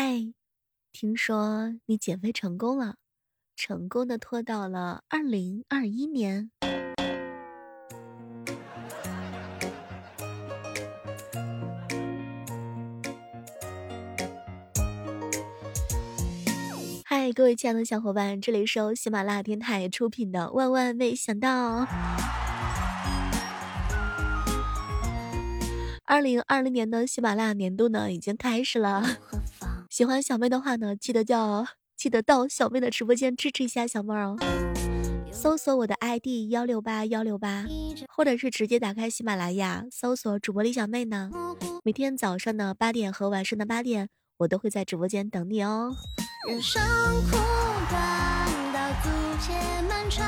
嗨，听说你减肥成功了，成功的拖到了二零二一年。嗨，各位亲爱的小伙伴，这里是由喜马拉雅电台出品的《万万没想到》。二零二零年的喜马拉雅年度呢，已经开始了。喜欢小妹的话呢，记得叫记得到小妹的直播间支持一下小妹哦。搜索我的 ID 幺六八幺六八，或者是直接打开喜马拉雅搜索主播李小妹呢。每天早上的八点和晚上的八点，我都会在直播间等你哦。人生苦短，道阻且漫长。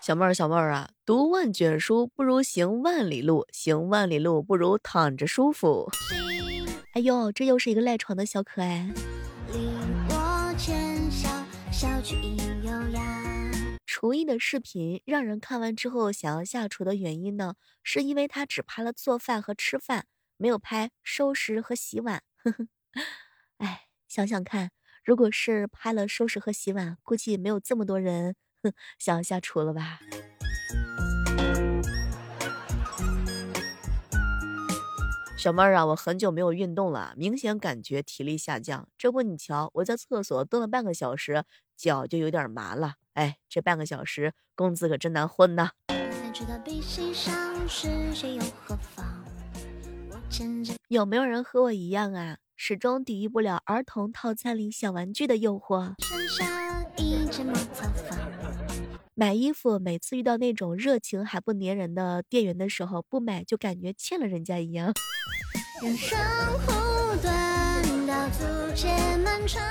小妹儿，小妹儿啊，读万卷书不如行万里路，行万里路不如躺着舒服。哎呦，这又是一个赖床的小可爱。厨艺的视频让人看完之后想要下厨的原因呢，是因为他只拍了做饭和吃饭，没有拍收拾和洗碗。呵呵，哎，想想看，如果是拍了收拾和洗碗，估计没有这么多人哼。想要下厨了吧，小妹儿啊，我很久没有运动了，明显感觉体力下降。这不，你瞧，我在厕所蹲了半个小时，脚就有点麻了。哎，这半个小时工资可真难混呐。有没有人和我一样啊？始终抵御不了儿童套餐里小玩具的诱惑。买衣服，每次遇到那种热情还不粘人的店员的时候，不买就感觉欠了人家一样。人生苦短，道阻且漫长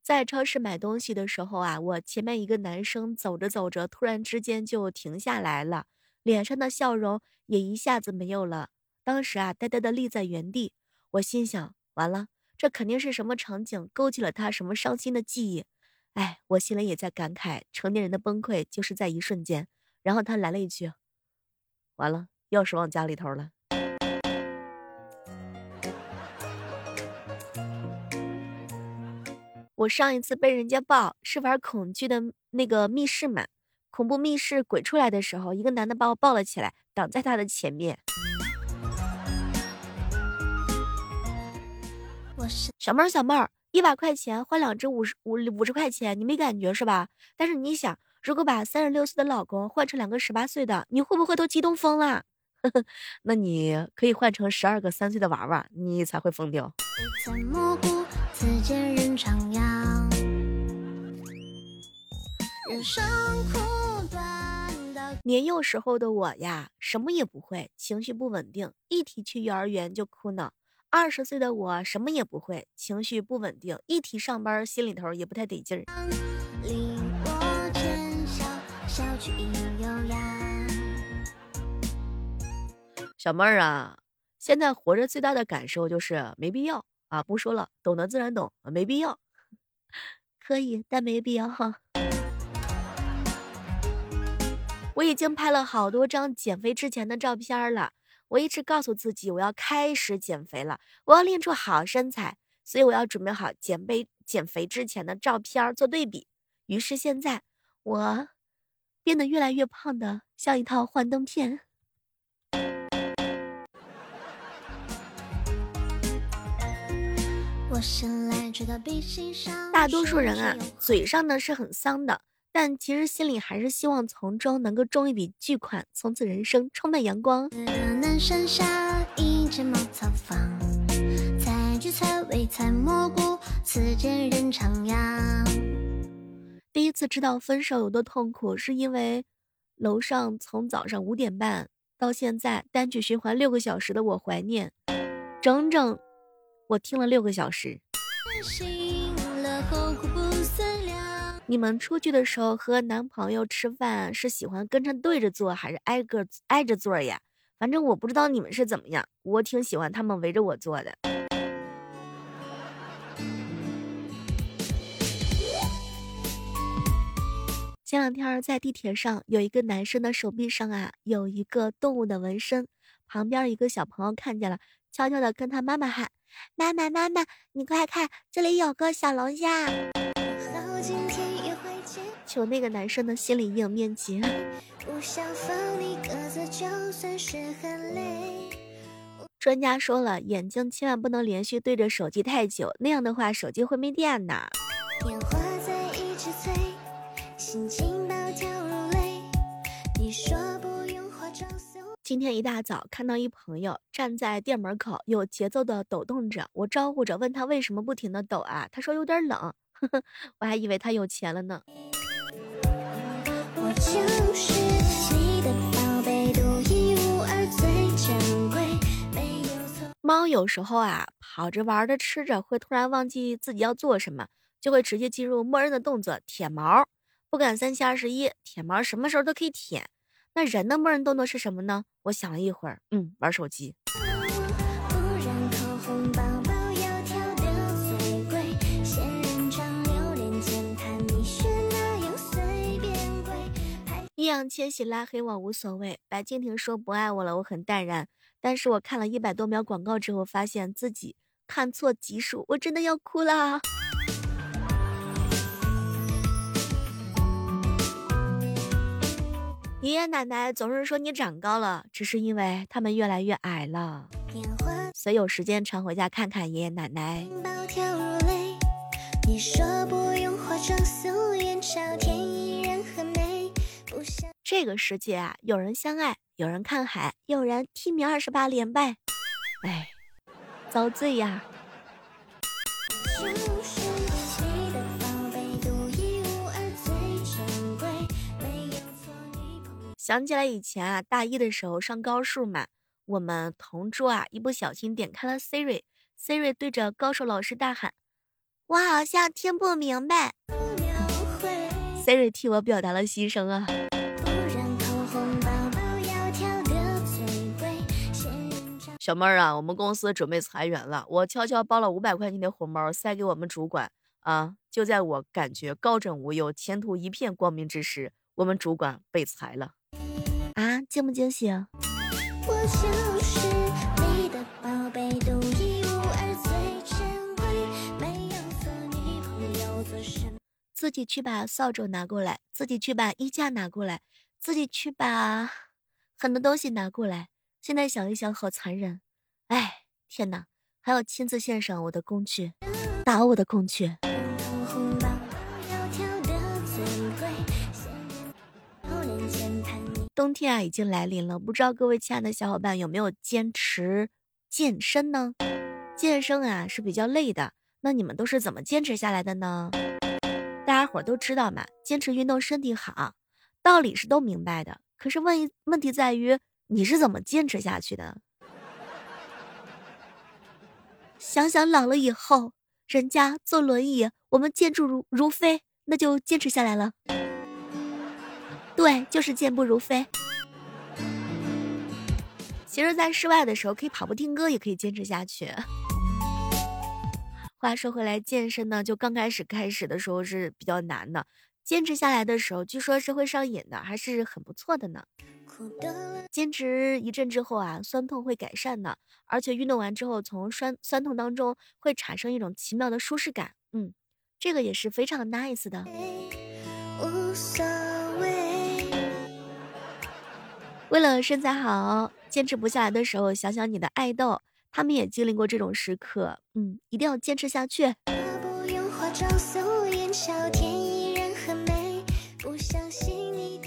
在超市买东西的时候啊，我前面一个男生走着走着，突然之间就停下来了，脸上的笑容也一下子没有了。当时啊，呆呆的立在原地。我心想，完了，这肯定是什么场景勾起了他什么伤心的记忆。哎，我心里也在感慨，成年人的崩溃就是在一瞬间。然后他来了一句：“完了，钥匙忘家里头了。”我上一次被人家抱是玩恐惧的那个密室嘛，恐怖密室鬼出来的时候，一个男的把我抱了起来，挡在他的前面。我是小妹儿，小妹儿。一百块钱换两只五十五五十块钱，你没感觉是吧？但是你想，如果把三十六岁的老公换成两个十八岁的，你会不会都激动疯了？那你可以换成十二个三岁的娃娃，你才会疯掉。年幼时候的我呀，什么也不会，情绪不稳定，一提去幼儿园就哭闹。二十岁的我什么也不会，情绪不稳定，一提上班心里头也不太得劲儿。小妹儿啊，现在活着最大的感受就是没必要啊！不说了，懂得自然懂，没必要。可以，但没必要哈。我已经拍了好多张减肥之前的照片了。我一直告诉自己，我要开始减肥了，我要练出好身材，所以我要准备好减肥减肥之前的照片做对比。于是现在我变得越来越胖的像一套幻灯片。大多数人啊，嘴上呢是很丧的。但其实心里还是希望从中能够中一笔巨款，从此人生充满阳光。第一次知道分手有多痛苦，是因为楼上从早上五点半到现在单曲循环六个小时的《我怀念》，整整我听了六个小时。你们出去的时候和男朋友吃饭是喜欢跟着对着坐还是挨个挨着坐呀？反正我不知道你们是怎么样，我挺喜欢他们围着我坐的。前两天在地铁上，有一个男生的手臂上啊有一个动物的纹身，旁边一个小朋友看见了，悄悄地跟他妈妈喊：“妈妈妈妈，你快看，这里有个小龙虾。求那个男生的心理阴影面积。专家说了，眼睛千万不能连续对着手机太久，那样的话手机会没电的。今天一大早看到一朋友站在店门口，有节奏的抖动着，我招呼着问他为什么不停的抖啊？他说有点冷，呵呵，我还以为他有钱了呢。猫有时候啊，跑着玩的吃着，会突然忘记自己要做什么，就会直接进入默认的动作舔毛，不敢三七二十一，舔毛什么时候都可以舔。那人的默认动作是什么呢？我想了一会儿，嗯，玩手机。易烊千玺拉黑我无所谓，白敬亭说不爱我了，我很淡然。但是我看了一百多秒广告之后，发现自己看错集数，我真的要哭了。爷爷奶奶总是说你长高了，只是因为他们越来越矮了。所以有时间常回家看看爷爷奶奶。这个世界啊，有人相爱，有人看海，有人踢米二十八连败。哎，遭罪呀！想起来以前啊，大一的时候上高数嘛，我们同桌啊一不小心点开了 Siri，Siri 对着高数老师大喊：“我好像听不明白。”Siri 替我表达了心声啊。小妹儿啊，我们公司准备裁员了，我悄悄包了五百块钱的红包塞给我们主管啊。就在我感觉高枕无忧、前途一片光明之时，我们主管被裁了。惊不惊喜啊？我就是你的宝贝，独一无二，最珍贵。没颜色，你不由做什？自己去把扫帚拿过来，自己去把衣架拿过来，自己去把很多东西拿过来。现在想一想，好残忍！哎，天哪，还要亲自献上我的工具，打我的工具。冬天啊，已经来临了，不知道各位亲爱的小伙伴有没有坚持健身呢？健身啊是比较累的，那你们都是怎么坚持下来的呢？大家伙都知道嘛，坚持运动身体好，道理是都明白的。可是问一问题在于你是怎么坚持下去的？想想老了以后，人家坐轮椅，我们健步如如飞，那就坚持下来了。对，就是健步如飞。其实，在室外的时候，可以跑步听歌，也可以坚持下去。话说回来，健身呢，就刚开始开始的时候是比较难的，坚持下来的时候，据说是会上瘾的，还是很不错的呢。坚持一阵之后啊，酸痛会改善的，而且运动完之后，从酸酸痛当中会产生一种奇妙的舒适感。嗯，这个也是非常 nice 的。无所谓。为了身材好，坚持不下来的时候，想想你的爱豆，他们也经历过这种时刻。嗯，一定要坚持下去。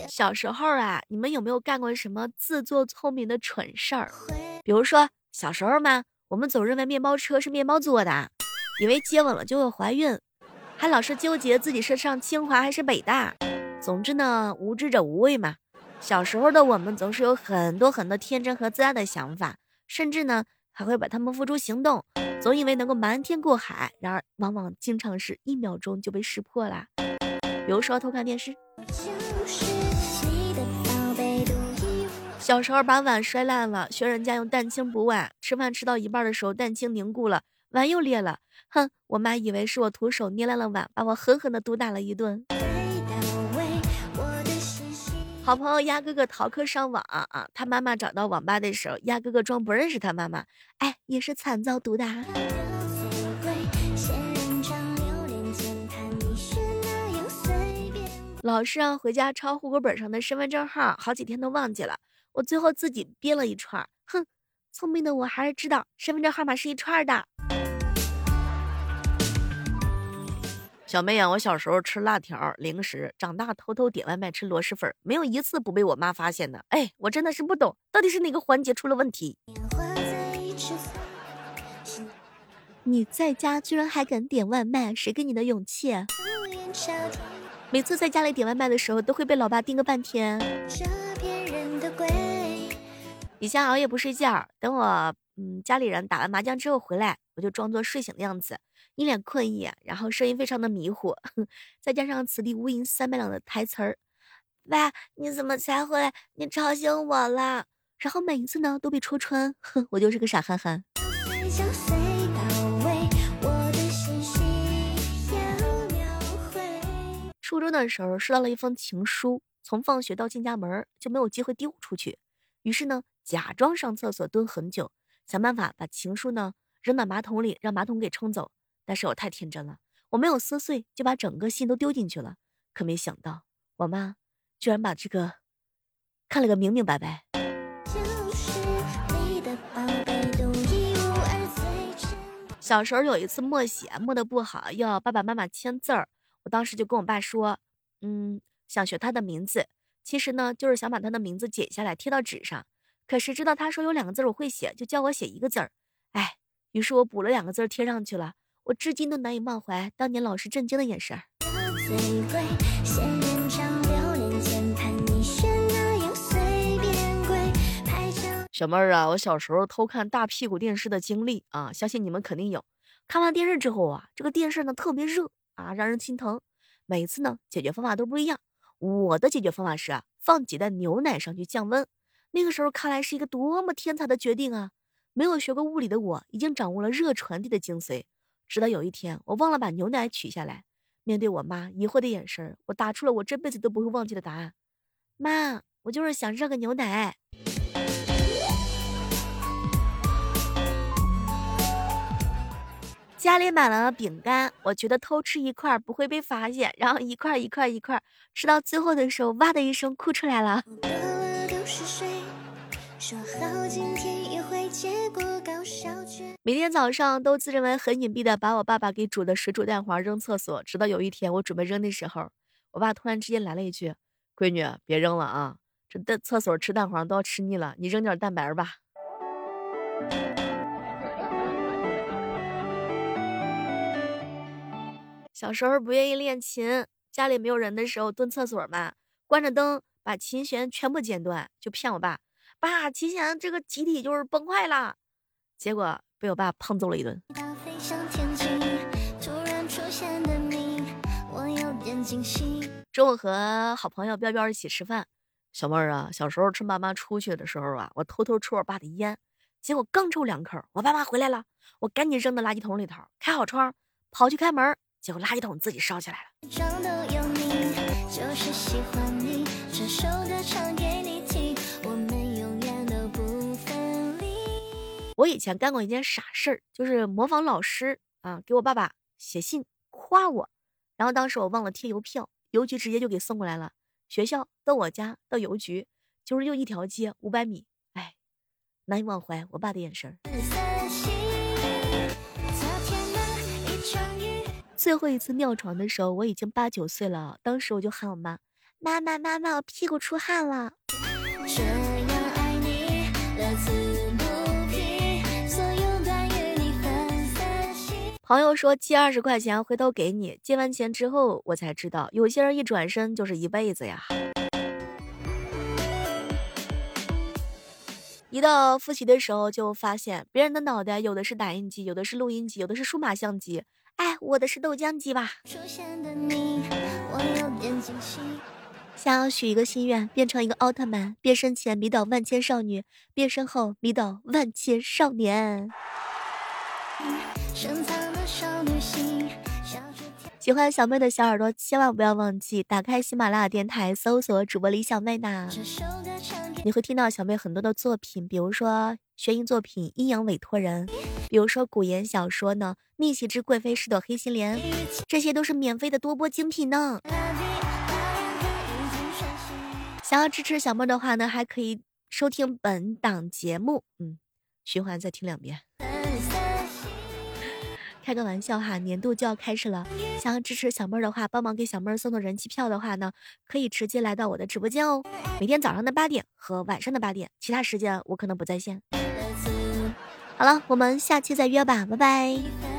小时候啊，你们有没有干过什么自作聪明的蠢事儿？比如说小时候嘛，我们总认为面包车是面包做的，以为接吻了就会怀孕，还老是纠结自己是上清华还是北大。总之呢，无知者无畏嘛。小时候的我们总是有很多很多天真和自大的想法，甚至呢还会把他们付诸行动，总以为能够瞒天过海。然而，往往经常是一秒钟就被识破啦。比如说偷看电视，小时候把碗摔烂了，学人家用蛋清补碗，吃饭吃到一半的时候蛋清凝固了，碗又裂了。哼，我妈以为是我徒手捏烂了碗，把我狠狠的毒打了一顿。好朋友鸭哥哥逃课上网啊，他妈妈找到网吧的时候，鸭哥哥装不认识他妈妈，哎，也是惨遭毒打。老师让回家抄户口本上的身份证号，好几天都忘记了，我最后自己编了一串，哼，聪明的我还是知道身份证号码是一串的。小妹呀，我小时候吃辣条零食，长大偷偷点外卖吃螺蛳粉，没有一次不被我妈发现的。哎，我真的是不懂，到底是哪个环节出了问题？你在家居然还敢点外卖，谁给你的勇气？每次在家里点外卖的时候，都会被老爸盯个半天。以前熬夜不睡觉，等我嗯家里人打完麻将之后回来，我就装作睡醒的样子。一脸困意，然后声音非常的迷糊，再加上此地无银三百两的台词儿，爸，你怎么才回来？你吵醒我了。然后每一次呢都被戳穿，哼，我就是个傻憨憨。初中的时候收到了一封情书，从放学到进家门就没有机会丢出去，于是呢假装上厕所蹲很久，想办法把情书呢扔到马桶里，让马桶给冲走。但是我太天真了，我没有撕碎就把整个信都丢进去了。可没想到，我妈居然把这个看了个明明白白。小时候有一次默写默的不好，要爸爸妈妈签字儿，我当时就跟我爸说，嗯，想学他的名字，其实呢就是想把他的名字剪下来贴到纸上。可是知道他说有两个字我会写，就教我写一个字儿。哎，于是我补了两个字贴上去了。我至今都难以忘怀当年老师震惊的眼神。小妹儿啊，我小时候偷看大屁股电视的经历啊，相信你们肯定有。看完电视之后啊，这个电视呢特别热啊，让人心疼。每次呢解决方法都不一样。我的解决方法是啊，放几袋牛奶上去降温。那个时候看来是一个多么天才的决定啊！没有学过物理的我，已经掌握了热传递的精髓。直到有一天，我忘了把牛奶取下来。面对我妈疑惑的眼神，我答出了我这辈子都不会忘记的答案：“妈，我就是想热个牛奶。”家里买了饼干，我觉得偷吃一块不会被发现，然后一块一块一块吃到最后的时候，哇的一声哭出来了。是谁说好今天也会结果每天早上都自认为很隐蔽的把我爸爸给煮的水煮蛋黄扔厕所，直到有一天我准备扔的时候，我爸突然之间来了一句：“闺女，别扔了啊，这蛋厕所吃蛋黄都要吃腻了，你扔点蛋白吧。”小时候不愿意练琴，家里没有人的时候蹲厕所嘛，关着灯把琴弦全部剪断，就骗我爸。爸，琴弦这个集体就是崩坏了，结果被我爸胖揍了一顿。中午和好朋友彪彪一起吃饭，小妹儿啊，小时候趁爸妈出去的时候啊，我偷偷抽我爸的烟，结果刚抽两口，我爸妈回来了，我赶紧扔到垃圾桶里头，开好窗跑去开门，结果垃圾桶自己烧起来了。我以前干过一件傻事儿，就是模仿老师啊，给我爸爸写信夸我，然后当时我忘了贴邮票，邮局直接就给送过来了。学校到我家到邮局就是又一条街五百米，哎，难以忘怀我爸的眼神。最后一次尿床的时候，我已经八九岁了，当时我就喊我妈：“妈妈妈妈，我屁股出汗了。”这样爱你，乐此朋友说借二十块钱回头给你，借完钱之后我才知道，有些人一转身就是一辈子呀。一到复习的时候，就发现别人的脑袋有的是打印机，有的是录音机，有的是数码相机，哎，我的是豆浆机吧。想要许一个心愿，变成一个奥特曼，变身前迷倒万千少女，变身后迷倒万千少年。喜欢小妹的小耳朵，千万不要忘记打开喜马拉雅电台，搜索主播李小妹呢。你会听到小妹很多的作品，比如说悬疑作品《阴阳委托人》，比如说古言小说呢《逆袭之贵妃是朵黑心莲》，这些都是免费的多播精品呢。想要支持小妹的话呢，还可以收听本档节目，嗯，循环再听两遍。开个玩笑哈，年度就要开始了，想要支持小妹儿的话，帮忙给小妹儿送送人气票的话呢，可以直接来到我的直播间哦。每天早上的八点和晚上的八点，其他时间我可能不在线。好了，我们下期再约吧，拜拜。